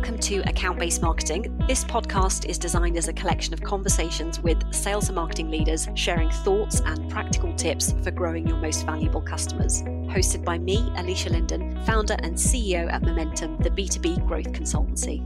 Welcome to Account Based Marketing. This podcast is designed as a collection of conversations with sales and marketing leaders sharing thoughts and practical tips for growing your most valuable customers. Hosted by me, Alisha Lyndon, founder and CEO at Momentum, the B2B growth consultancy.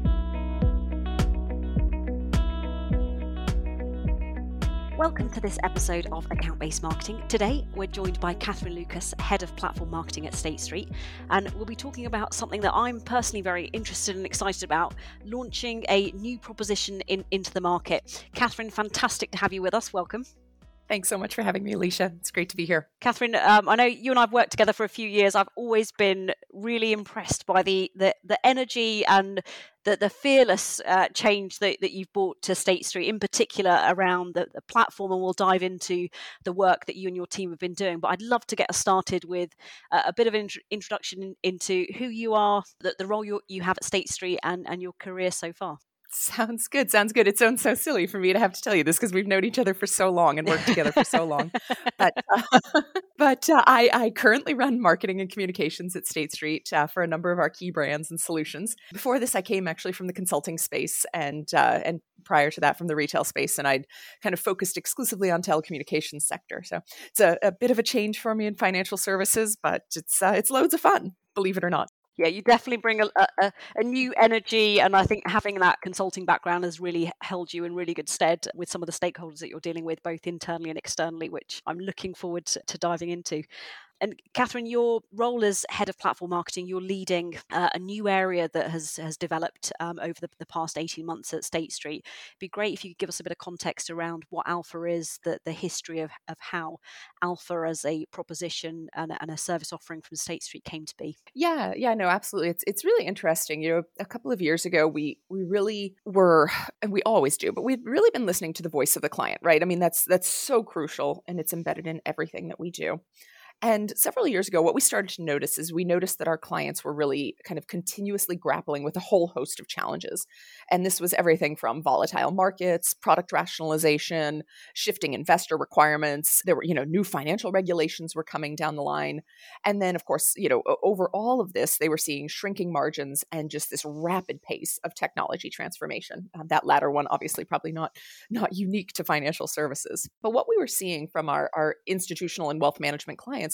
Welcome to this episode of Account Based Marketing. Today, we're joined by Catherine Lucas, Head of Platform Marketing at State Street, and we'll be talking about something that I'm personally very interested and excited about launching a new proposition in, into the market. Catherine, fantastic to have you with us. Welcome. Thanks so much for having me, Alisha. It's great to be here. Catherine, um, I know you and I've worked together for a few years. I've always been really impressed by the the, the energy and the, the fearless uh, change that, that you've brought to State Street, in particular around the, the, platform. And we'll dive into the work that you and your team have been doing. But I'd love to get us started with a, bit of an introduction into who you are, the, the role you, you have at State Street, and, and your career so far. Sounds good. Sounds good. It sounds so silly for me to have to tell you this because we've known each other for so long and worked together for so long. But, uh, but uh, I, I, currently run marketing and communications at State Street uh, for a number of our key brands and solutions. Before this, I came actually from the consulting space and uh, and prior to that from the retail space, and I'd kind of focused exclusively on telecommunications sector. So it's a, a bit of a change for me in financial services, but it's uh, it's loads of fun, believe it or not yeah, you definitely bring a, a, a, new energy, and I think having that consulting background has really held you in really good stead with some of the stakeholders that you're dealing with, both internally and externally, which I'm looking forward to, to diving into. And Catherine, your role as head of platform marketing, you're leading uh, a new area that has has developed um, over the, the, past 18 months at State Street. It'd be great if you could give us a bit of context around what Alpha is, the, the history of, of how Alpha as a proposition and, and a service offering from State Street came to be. Yeah, yeah, no, absolutely. It's it's really interesting. You know, a couple of years ago, we we really were, and we always do, but we've really been listening to the voice of the client, right? I mean, that's that's so crucial, and it's embedded in everything that we do. And several years ago, what we started to notice is we noticed that our clients were really kind of continuously grappling with a whole host of challenges. And this was everything from volatile markets, product rationalization, shifting investor requirements. There were, you know, new financial regulations were coming down the line. And then, of course, you know, over all of this, they were seeing shrinking margins and just this rapid pace of technology transformation. Uh, that latter one, obviously, probably not, not unique to financial services. But what we were seeing from our, our institutional and wealth management clients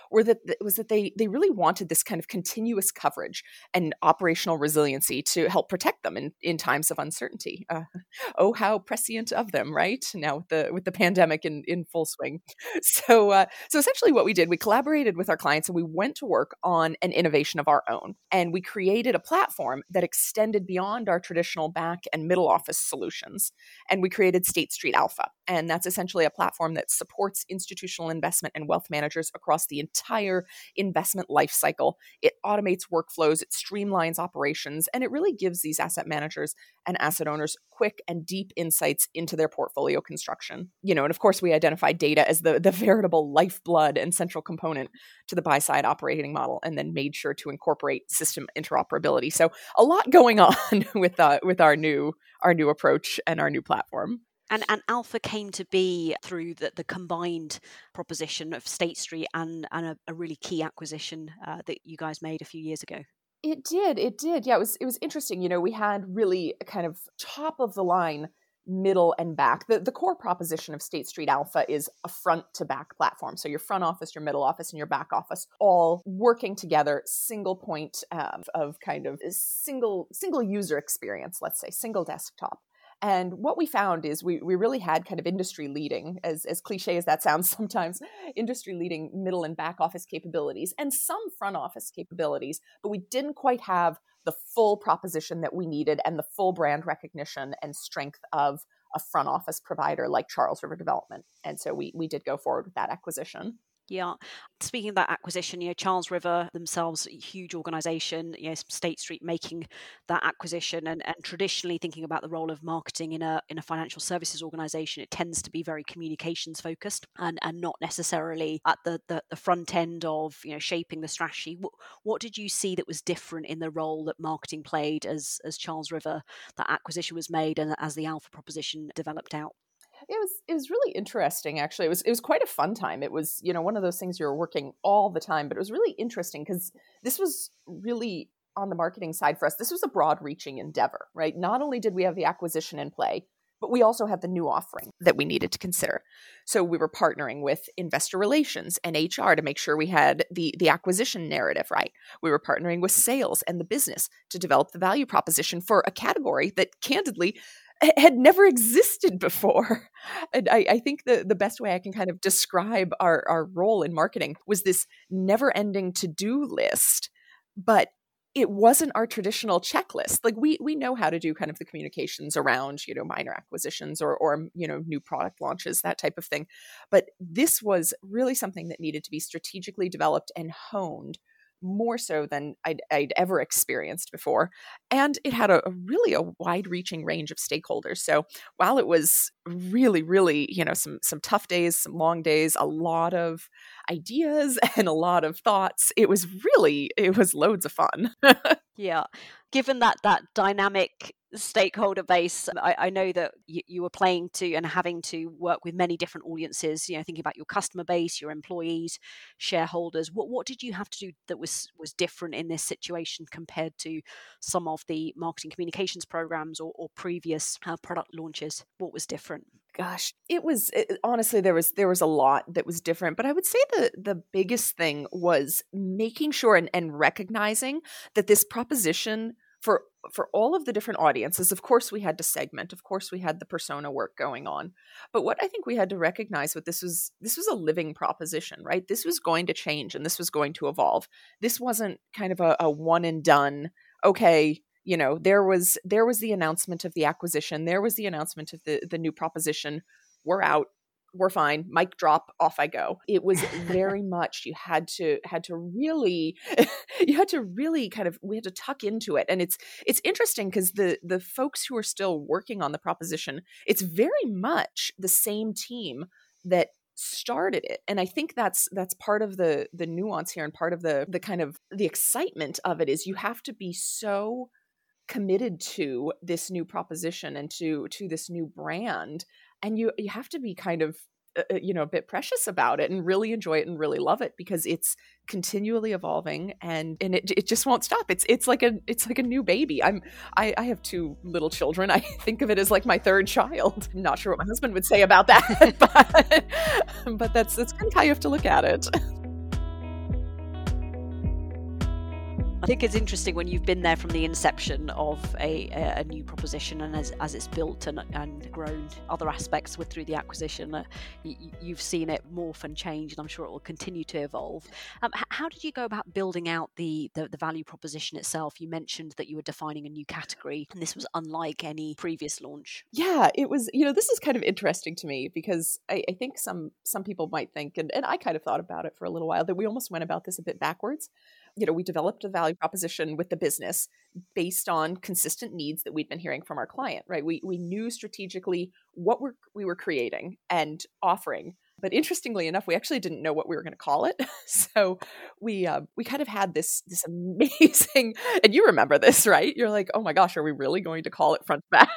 were that was that they they really wanted this kind of continuous coverage and operational resiliency to help protect them in, in times of uncertainty. Uh, oh, how prescient of them, right? Now with the with the pandemic in, in full swing. So uh, so essentially, what we did, we collaborated with our clients and we went to work on an innovation of our own, and we created a platform that extended beyond our traditional back and middle office solutions, and we created State Street Alpha, and that's essentially a platform that supports institutional investment and wealth managers across the entire investment life cycle. It automates workflows, it streamlines operations, and it really gives these asset managers and asset owners quick and deep insights into their portfolio construction. You know, and of course, we identify data as the, the veritable lifeblood and central component to the buy side operating model, and then made sure to incorporate system interoperability. So, a lot going on with uh, with our new our new approach and our new platform. And, and Alpha came to be through the, the combined proposition of State Street and, and a, a really key acquisition uh, that you guys made a few years ago. It did. It did. Yeah, it was. It was interesting. You know, we had really kind of top of the line middle and back. The, the core proposition of State Street Alpha is a front to back platform. So your front office, your middle office, and your back office all working together, single point um, of kind of single single user experience. Let's say single desktop. And what we found is we, we really had kind of industry leading, as, as cliche as that sounds sometimes, industry leading middle and back office capabilities and some front office capabilities, but we didn't quite have the full proposition that we needed and the full brand recognition and strength of a front office provider like Charles River Development. And so we, we did go forward with that acquisition. Yeah. Speaking of that acquisition, you know, Charles River themselves, a huge organization, you know, State Street making that acquisition and, and traditionally thinking about the role of marketing in a in a financial services organization, it tends to be very communications focused and, and not necessarily at the, the, the front end of, you know, shaping the strategy. What, what did you see that was different in the role that marketing played as as Charles River, that acquisition was made and as the Alpha proposition developed out? It was it was really interesting actually it was it was quite a fun time it was you know one of those things you're working all the time but it was really interesting because this was really on the marketing side for us, this was a broad reaching endeavor, right? Not only did we have the acquisition in play, but we also had the new offering that we needed to consider. So we were partnering with investor relations and HR to make sure we had the, the acquisition narrative right. We were partnering with sales and the business to develop the value proposition for a category that candidly had never existed before. And I, I, think the, the best way I can kind of describe our, our role in marketing was this never ending to do list, but it wasn't our traditional checklist. Like we we know how to do kind of the communications around, you know, minor acquisitions or or um, you know, new product launches, that type of thing. But this was really something that needed to be strategically developed and honed more so than I'd, I'd, ever experienced before. And it had a, a really a wide reaching range of stakeholders. So while it was really, really, you know, some some tough days, some long days, a lot of ideas and a lot of thoughts, it was really it was loads of fun. yeah. Given that that dynamic stakeholder base. I, I know that you, you, were playing to and having to work with many different audiences. You know, thinking about your customer base, your employees, shareholders. What what did you have to do that was was different in this situation compared to some of the marketing communications programs or, or previous uh, product launches? What was different? Gosh, it was it, honestly there was there was a lot that was different, but I would say the the biggest thing was making sure and, and recognizing that this proposition for for all of the different audiences of course we had to segment of course we had the persona work going on. But what i think we had to recognize with this was this was a living proposition right? This was going to change and this was going to evolve. This wasn't kind of a, a one and done okay you know there was there was the announcement of the acquisition there was the announcement of the the new proposition we're out we're fine mic drop off i go. It was very much you had to had to really you had to really kind of we had to tuck into it. And it's it's interesting because the the folks who are still working on the proposition it's very much the same team that started it. And i think that's that's part of the the nuance here and part of the the kind of the excitement of it is you have to be so committed to this new proposition and to to this new brand and you you have to be kind of uh, uh, you know a bit precious about it and really enjoy it and really love it because it's continually evolving and and it, it just won't stop. It's it's like a it's like a new baby. I'm I, I have two little children. I think of it as like my third child. I'm not sure what my husband would say about that but but that's that's kind of how you have to look at it think it's interesting when you've been there from the inception of a, a new proposition and as, as it's built and, and grown other aspects with through the acquisition, uh, you, have seen it morph and change, and I'm sure it will continue to evolve. Um, how did you go about building out the, the, the value proposition itself? You mentioned that you were defining a new category, and this was unlike any previous launch. Yeah, it was. You know, this is kind of interesting to me because I, I think some some people might think, and, and I kind of thought about it for a little while, that we almost went about this a bit backwards you know, we developed a value proposition with the business based on consistent needs that we'd been hearing from our client, right? We we knew strategically what we're, we were creating and offering but interestingly enough, we actually didn't know what we were going to call it. so we uh, we kind of had this this amazing, and you remember this, right? You're like, oh my gosh, are we really going to call it front back?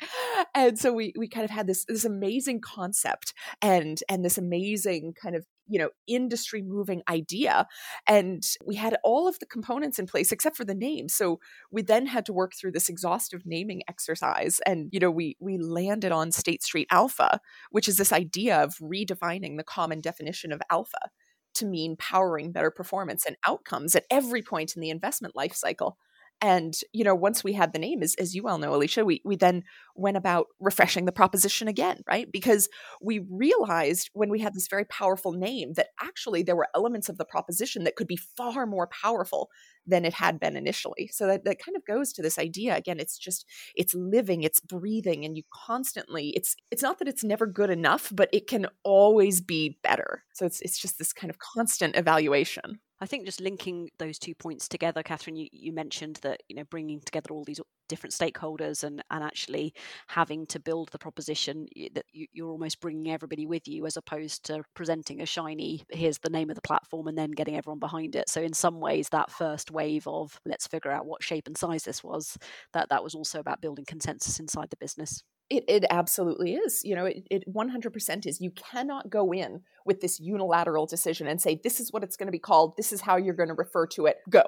and so we we kind of had this this amazing concept and and this amazing kind of you know industry moving idea and we had all of the components in place except for the name. So we then had to work through this exhaustive naming exercise and you know we we landed on state street alpha which is this idea of redefining the common definition of alpha to mean powering better performance and outcomes at every point in the investment life cycle and you know once we had the name as, as you well know alisha we, we then went about refreshing the proposition again right? Because we realized when we had this very powerful name that actually there were elements of the proposition that could be far more powerful than it had been initially. So that, that kind of goes to this idea again it's just it's living it's breathing and you constantly it's it's not that it's never good enough but it can always be better. So it's it's just this kind of constant evaluation I think just linking those two points together, Catherine, you, you mentioned that you know bringing together all these different stakeholders and and actually having to build the proposition that you, you're almost bringing everybody with you as opposed to presenting a shiny here's the name of the platform and then getting everyone behind it. So in some ways, that first wave of let's figure out what shape and size this was that that was also about building consensus inside the business. It, it absolutely is. You know, it, it 100% is. You cannot go in with this unilateral decision and say, this is what it's going to be called. This is how you're going to refer to it. Go.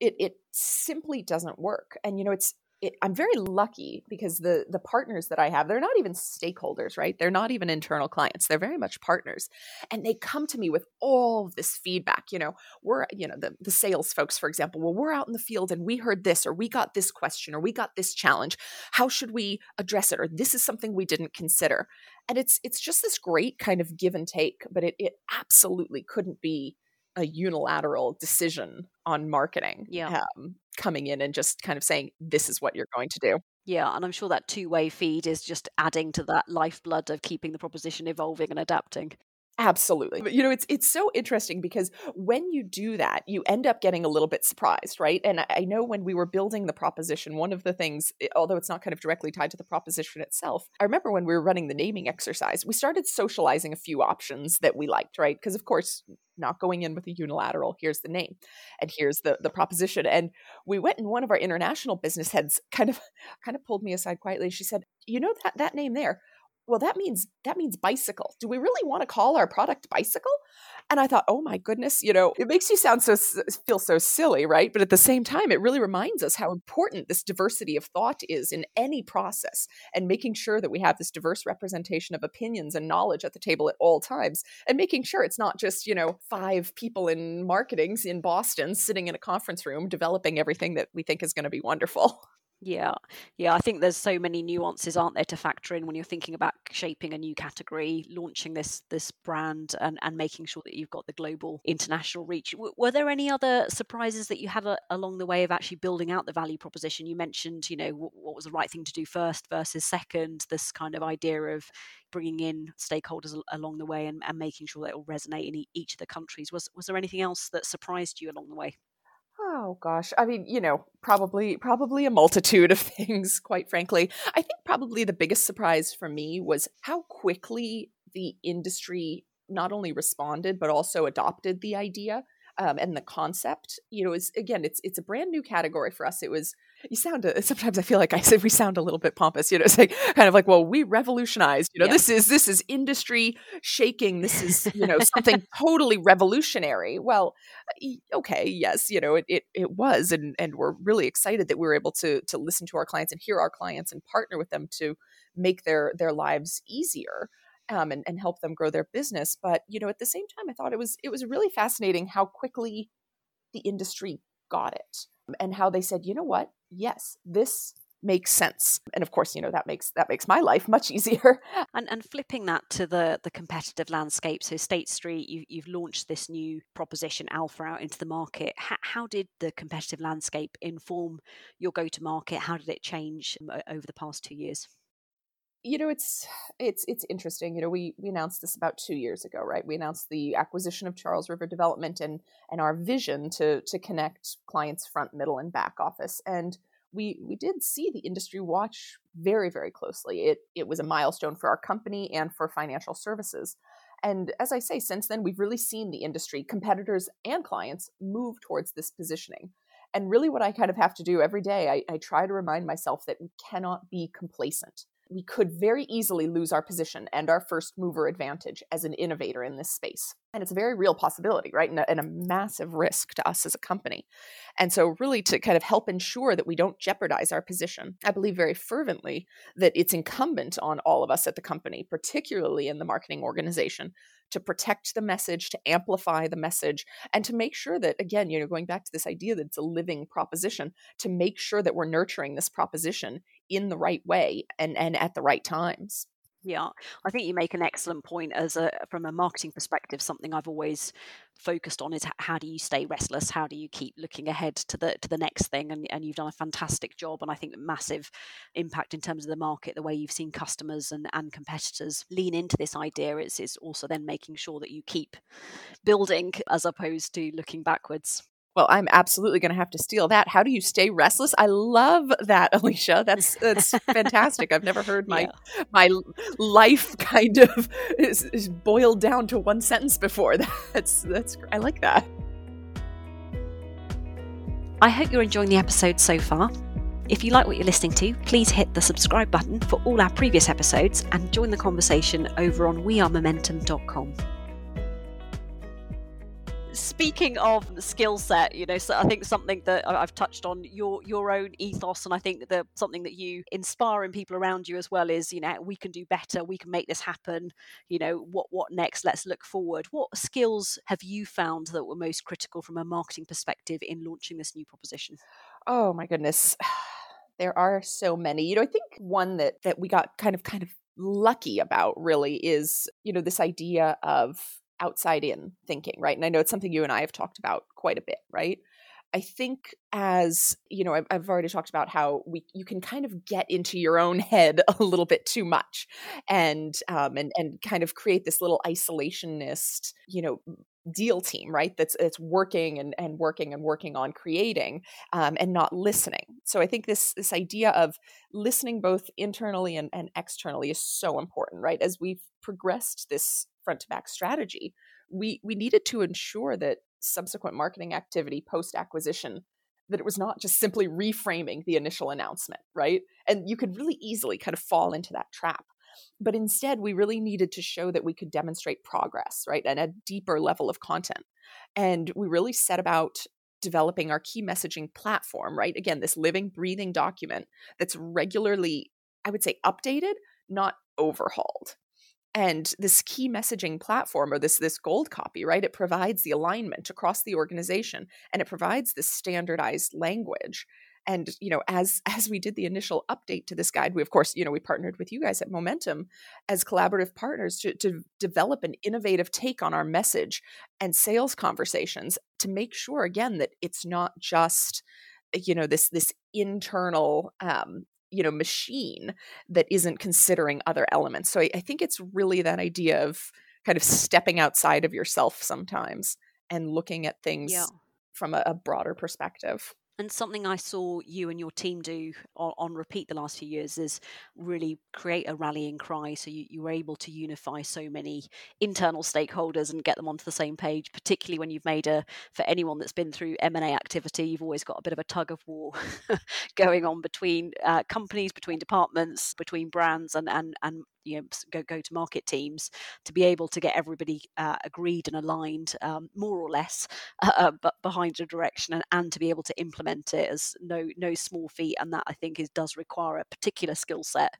it it simply doesn't work. And you know, it's it, I'm very lucky because the the partners that I have, they're not even stakeholders, right? They're not even internal clients. They're very much partners, and they come to me with all of this feedback. You know, we're you know the the sales folks, for example. Well, we're out in the field and we heard this, or we got this question, or we got this challenge. How should we address it? Or this is something we didn't consider. And it's it's just this great kind of give and take, but it it absolutely couldn't be a unilateral decision on marketing yeah. Um, coming in and just kind of saying this is what you're going to do yeah and i'm sure that two-way feed is just adding to that lifeblood of keeping the proposition evolving and adapting Absolutely. But, you know, it's it's so interesting because when you do that, you end up getting a little bit surprised, right? And I know when we were building the proposition, one of the things, eh, although it's not kind of directly tied to the proposition itself, I remember when we were running the naming exercise, we started socializing a few options that we liked, right? Because of course, not going in with a unilateral, here's the name and here's the the proposition. And we went and one of our international business heads kind of kind of pulled me aside quietly. She said, you know that that name there well that means that means bicycle. Do we really want to call our product bicycle? And i thought oh my goodness you know it makes you sound so feel so silly right? But at the same time it really reminds us how important this diversity of thought is in any process and making sure that we have this diverse representation of opinions and knowledge at the table at all times and making sure it's not just you know five people in marketings in boston sitting in a conference room developing everything that we think is going to be wonderful Yeah, yeah. I think there's so many nuances, aren't there, to factor in when you're thinking about shaping a new category, launching this this brand, and and making sure that you've got the global international reach. W- were there any other surprises that you had a, along the way of actually building out the value proposition? You mentioned, you know, w- what was the right thing to do first versus second. This kind of idea of bringing in stakeholders along the way and, and making sure that it will resonate in e- each of the countries. Was was there anything else that surprised you along the way? Oh gosh, I mean, you know, probably probably a multitude of things, quite frankly. I think probably the biggest surprise for me was how quickly the industry not only responded but also adopted the idea um, and the concept. You know, is again, it's it's a brand new category for us. It was you sound a, sometimes I feel like I said we sound a little bit pompous. You know, it's like kind of like, well, we revolutionized. You know, yeah. this is this is industry shaking. This is you know something totally revolutionary. Well, okay, yes, you know, it, it it was, and and we're really excited that we were able to to listen to our clients and hear our clients and partner with them to make their their lives easier. Um, and, and help them grow their business. But you know, at the same time, I thought it was it was really fascinating how quickly the industry got it and how they said, you know what, yes, this makes sense. And of course you know that makes that makes my life much easier. And and flipping that to the the competitive landscape. So state street you, you've launched this new proposition alpha out into the market. How, did the competitive landscape inform your go to market? How did it change um, over the past two years you know it's it's it's interesting you know we we announced this about two years ago right? We announced the acquisition of charles river development and and our vision to to connect clients front middle and back office. And we we did see the industry watch very very closely. It it was a milestone for our company and for financial services. And as i say since then we've really seen the industry competitors and clients move towards this positioning. And really what i kind of have to do every day i, I try to remind myself that we cannot be complacent we could very easily lose our position and our first mover advantage as an innovator in this space. And it's a very real possibility, right? And a, and a, massive risk to us as a company. And so, really, to kind of help ensure that we don't jeopardize our position, I believe very fervently that it's incumbent on all of us at the company, particularly in the marketing organization, to protect the message, to amplify the message, and to make sure that, again, you know, going back to this idea that it's a living proposition, to make sure that we're nurturing this proposition in the right way and, and at the right times. Yeah, I think you make an excellent point as a from a marketing perspective. Something I've always focused on is how do you stay restless? How do you keep looking ahead to the to the next thing? And and you've done a fantastic job, and I think massive impact in terms of the market. The way you've seen customers and and competitors lean into this idea is is also then making sure that you keep building as opposed to looking backwards. Well, I'm absolutely going to have to steal that. How do you stay restless? I love that, Alisha. That's that's fantastic. I've never heard my yeah. my life kind of is, is boiled down to one sentence before. That's that's I like that. I hope you're enjoying the episode so far. If you like what you're listening to, please hit the subscribe button for all our previous episodes and join the conversation over on wearemomentum.com. speaking of skill set, you know, so I think something that I've touched on your your own ethos, and I think that something that you inspire in people around you as well is, you know, we can do better, we can make this happen. You know, what what next? Let's look forward. What skills have you found that were most critical from a marketing perspective in launching this new proposition? Oh my goodness. There are so many. You know, I think one that that we got kind of kind of lucky about really is, you know, this idea of outside in thinking, right? And I know it's something you and I have talked about quite a bit, right? I think as you know, I've, I've, already talked about how we you can kind of get into your own head a little bit too much, and um, and and kind of create this little isolationist, you know, deal team, right? That's it's working and and working and working on creating, um, and not listening. So I think this this idea of listening both internally and, and externally is so important, right? As we've progressed this front to back strategy, we we needed to ensure that subsequent marketing activity post acquisition that it was not just simply reframing the initial announcement, right? And you could really easily kind of fall into that trap. But instead, we really needed to show that we could demonstrate progress, right? And a deeper level of content. And we really set about developing our key messaging platform, right? Again, this living, breathing document that's regularly, I would say, updated, not overhauled and this key messaging platform or this this gold copy right? It provides the alignment across the organization and it provides this standardized language. And you know as as we did the initial update to this guide we of course you know we partnered with you guys at momentum as collaborative partners to, to develop an innovative take on our message and sales conversations to make sure again that it's not just you know this this internal um, you know machine that isn't considering other elements so I, I, think it's really that idea of kind of stepping outside of yourself sometimes and looking at things yeah. from a, a broader perspective and something I saw you and your team do on, on, repeat the last few years is really create a rallying cry. So you, you were able to unify so many internal stakeholders and get them onto the same page, particularly when you've made a, for anyone that's been through M&A activity, you've always got a bit of a tug of war going on between uh, companies, between departments, between brands and, and, and you know go, go to market teams to be able to get everybody uh, agreed and aligned um, more or less uh, but behind a direction and, and to be able to implement it as no no small feat and that I think is does require a particular skill set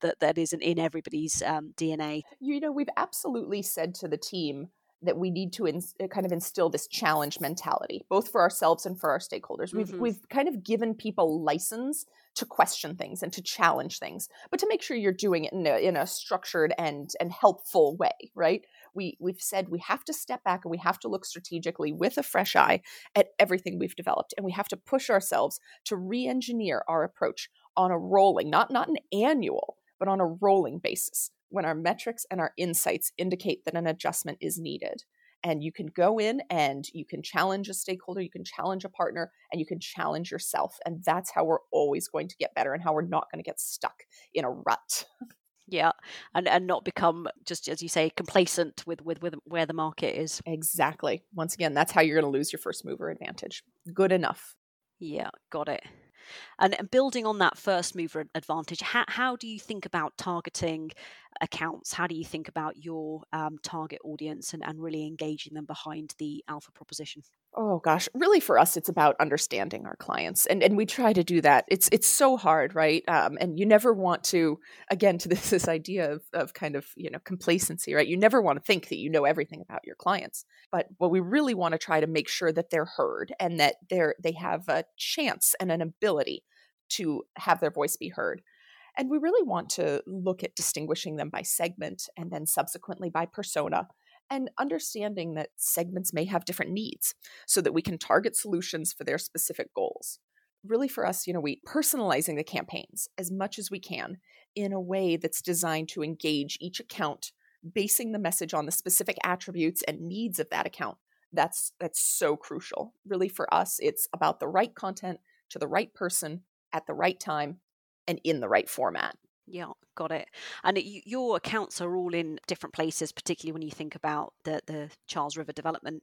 that that isn't in everybody's um, DNA. You know, we've absolutely said to the team that we need to ins- uh, kind of instill this challenge mentality, both for ourselves and for our stakeholders. We've mm-hmm. we've kind of given people license to question things and to challenge things, but to make sure you're doing it in a, in a structured and and helpful way, right? We we've said we have to step back and we have to look strategically with a fresh eye at everything we've developed, and we have to push ourselves to re-engineer our approach on a rolling, not not an annual, but on a rolling basis when our metrics and our insights indicate that an adjustment is needed. And you can go in and you can challenge a stakeholder, you can challenge a partner, and you can challenge yourself. And that's how we're always going to get better and how we're not going to get stuck in a rut. Yeah, and and not become just as you say complacent with with with where the market is. Exactly. Once again, that's how you're going to lose your first mover advantage. Good enough. Yeah, got it. And, and building on that first mover advantage, how, how do you think about targeting accounts? How do you think about your um, target audience and, and really engaging them behind the alpha proposition? Oh gosh, really for us it's about understanding our clients and and we try to do that. It's it's so hard, right? Um, and you never want to again to this this idea of of kind of, you know, complacency, right? You never want to think that you know everything about your clients. But what we really want to try to make sure that they're heard and that they're they have a chance and an ability to have their voice be heard. And we really want to look at distinguishing them by segment and then subsequently by persona and understanding that segments may have different needs so that we can target solutions for their specific goals. Really, for us, you know, we personalizing the campaigns as much as we can in a way that's designed to engage each account, basing the message on the specific attributes and needs of that account. That's that's so crucial. Really, for us, it's about the right content to the right person at the right time and in the right format. Yeah, got it. And it, your accounts are all in different places, particularly when you think about the the Charles River development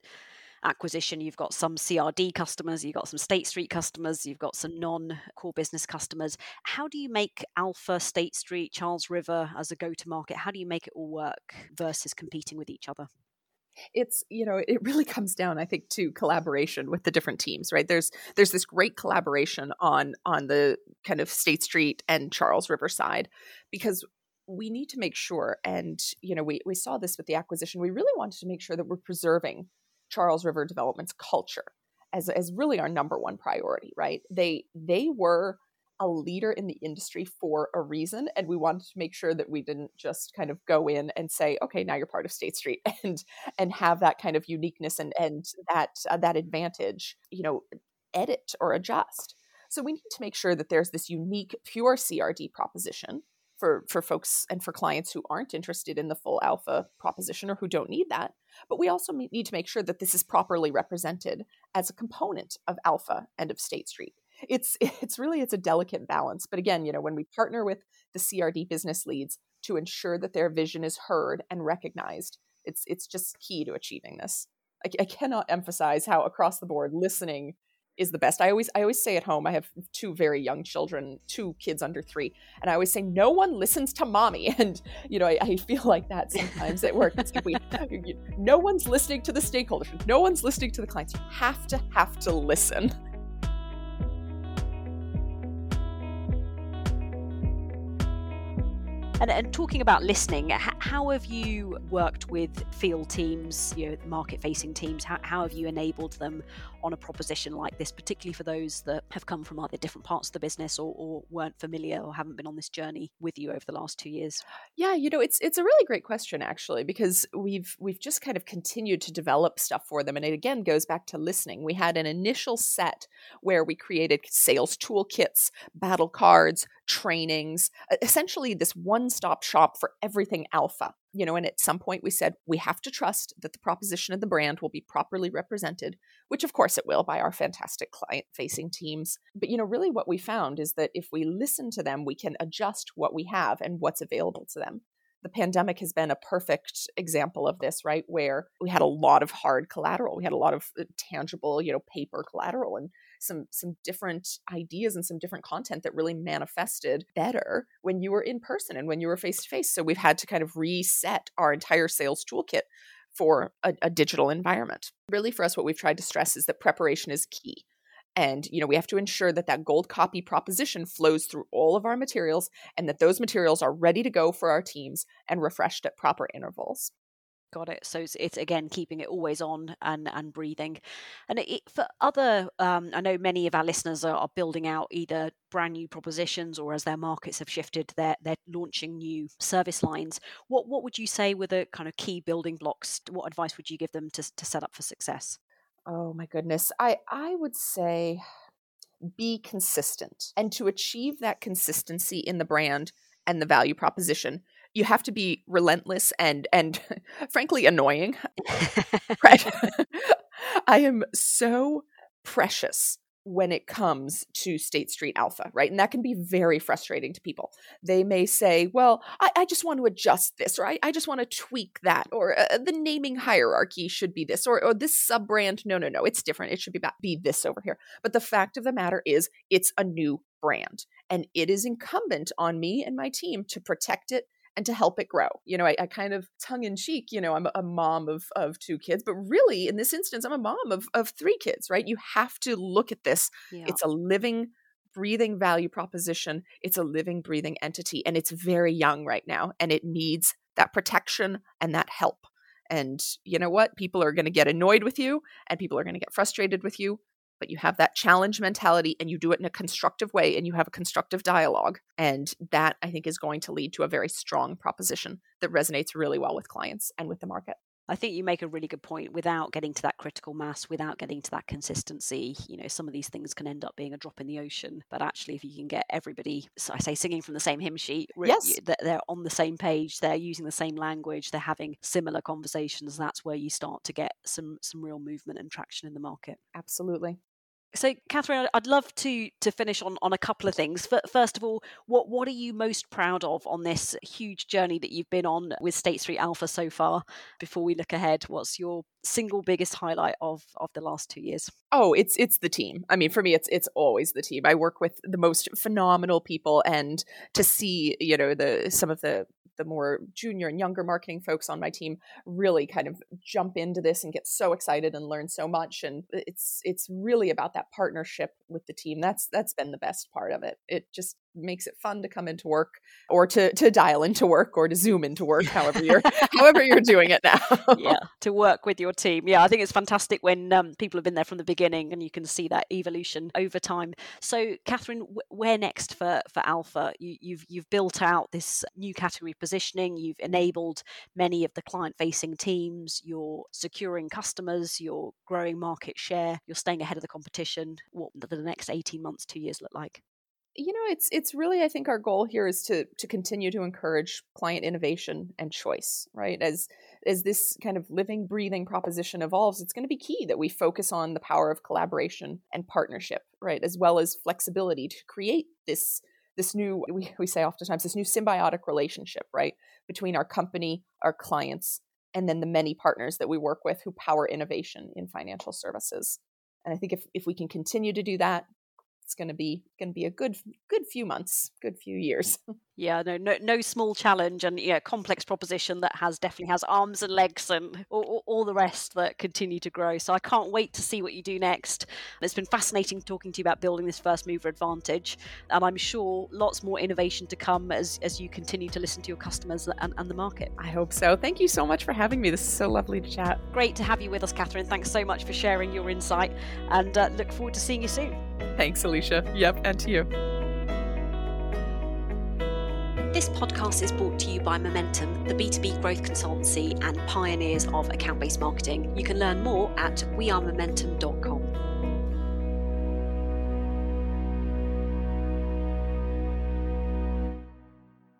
acquisition. You've got some CRD customers, you've got some State Street customers, you've got some non core business customers. How do you make Alpha, State Street, Charles River as a go to market? How do you make it all work versus competing with each other? It's you know it really comes down i think to collaboration with the different teams right? There's there's this great collaboration on on the kind of state street and charles river side because we need to make sure and you know we we saw this with the acquisition we really wanted to make sure that we're preserving charles river development's culture as as really our number one priority right? They they were a leader in the industry for a reason and we wanted to make sure that we didn't just kind of go in and say okay now you're part of state street and and have that kind of uniqueness and and that uh, that advantage you know edit or adjust. So we need to make sure that there's this unique pure crd proposition for for folks and for clients who aren't interested in the full alpha proposition or who don't need that but we also need to make sure that this is properly represented as a component of alpha and of state street it's it's really it's a delicate balance but again you know when we partner with the crd business leads to ensure that their vision is heard and recognized it's it's just key to achieving this I, I cannot emphasize how across the board listening is the best. I always I always say at home I have two very young children, two kids under 3, and I always say no one listens to mommy and you know I, I feel like that sometimes at work. It's we, no one's listening to the stakeholders. No one's listening to the clients. You have to have to listen. And, and talking about listening, how have you worked with field teams, you know, market facing teams? How, how have you enabled them on a proposition like this, particularly for those that have come from either different parts of the business or, or weren't familiar or haven't been on this journey with you over the last two years? Yeah, you know, it's it's a really great question actually because we've we've just kind of continued to develop stuff for them, and it again goes back to listening. We had an initial set where we created sales toolkits, battle cards, trainings, essentially this one stop shop for everything alpha. You know, and at some point we said we have to trust that the proposition of the brand will be properly represented, which of course it will by our fantastic client facing teams. But, you know, really what we found is that if we listen to them, we can adjust what we have and what's available to them the pandemic has been a perfect example of this right where we had a lot of hard collateral we had a lot of uh, tangible you know paper collateral and some some different ideas and some different content that really manifested better when you were in person and when you were face to face. So we've had to kind of reset our entire sales toolkit for a, a digital environment. Really, for us, what we've tried to stress is that preparation is key and you know we have to ensure that that gold copy proposition flows through all of our materials and that those materials are ready to go for our teams and refreshed at proper intervals Got it. So it's, it's, again keeping it always on and and breathing. And it, for other, um, I know many of our listeners are, are, building out either brand new propositions or as their markets have shifted, they're they're launching new service lines. What what would you say were the kind of key building blocks? What advice would you give them to to set up for success? Oh my goodness, I I would say be consistent, and to achieve that consistency in the brand and the value proposition you have to be relentless and and frankly annoying right i am so precious when it comes to State Street Alpha, right? And that can be very frustrating to people. They may say, well, I, I just want to adjust this, or I, I just want to tweak that, or uh, the naming hierarchy should be this, or, or this sub brand. No, no, no, it's different. It should be, be this over here. But the fact of the matter is, it's a new brand, and it is incumbent on me and my team to protect it and to help it grow. You know, I, I kind of tongue in cheek, you know, I'm a mom of of two kids, but really in this instance, I'm a mom of of three kids, right? You have to look at this. Yeah. It's a living breathing value proposition. It's a living, breathing entity, and it's very young right now, and it needs that protection and that help. And you know what? People are going to get annoyed with you, and people are going to get frustrated with you but you have that challenge mentality and you do it in a constructive way and you have a constructive dialogue. And that I think is going to lead to a very strong proposition that resonates really well with clients and with the market. I think you make a really good point. Without getting to that critical mass, without getting to that consistency, you know, some of these things can end up being a drop in the ocean. But actually, if you can get everybody, so I say, singing from the same hymn sheet, yes. that they're on the same page, they're using the same language, they're having similar conversations, that's where you start to get some some real movement and traction in the market. Absolutely. So, Catherine, I'd love to to finish on, on a couple of things. First of all, what what are you most proud of on this huge journey that you've been on with State Street Alpha so far? Before we look ahead, what's your single biggest highlight of of the last two years? Oh, it's it's the team. I mean, for me, it's it's always the team. I work with the most phenomenal people, and to see you know the some of the the more junior and younger marketing folks on my team really kind of jump into this and get so excited and learn so much and it's it's really about that partnership with the team. That's that's been the best part of it. It just makes it fun to come into work or to to dial into work or to zoom into work however you're however you're doing it now. Yeah to work with your team. Yeah i think it's fantastic when um, people have been there from the beginning and you can see that evolution over time. So catherine where next for for alpha? You, you've you've built out this new category positioning. You've enabled many of the client facing teams. You're securing customers. You're growing market share. You're staying ahead of the competition. What the next 18 months two years look like you know it's it's really i think our goal here is to to continue to encourage client innovation and choice right? As as this kind of living breathing proposition evolves it's going to be key that we focus on the power of collaboration and partnership right? As well as flexibility to create this this new we, we say oftentimes this new symbiotic relationship right? Between our company our clients and then the many partners that we work with who power innovation in financial services. And i think if, if we can continue to do that it's going to be going to be a good good few months, good few years. Yeah, no, no, no small challenge, and yeah, complex proposition that has definitely has arms and legs and all, all, the rest that continue to grow. So I can't wait to see what you do next. It's been fascinating talking to you about building this first mover advantage, and I'm sure lots more innovation to come as as you continue to listen to your customers and, and the market. I hope so. Thank you so much for having me. This is so lovely to chat. Great to have you with us, Catherine. Thanks so much for sharing your insight, and uh, look forward to seeing you soon. Thanks, Alisha. Yep, and to you. This podcast is brought to you by Momentum, the B2B growth consultancy and pioneers of account based marketing. You can learn more at wearemomentum.com.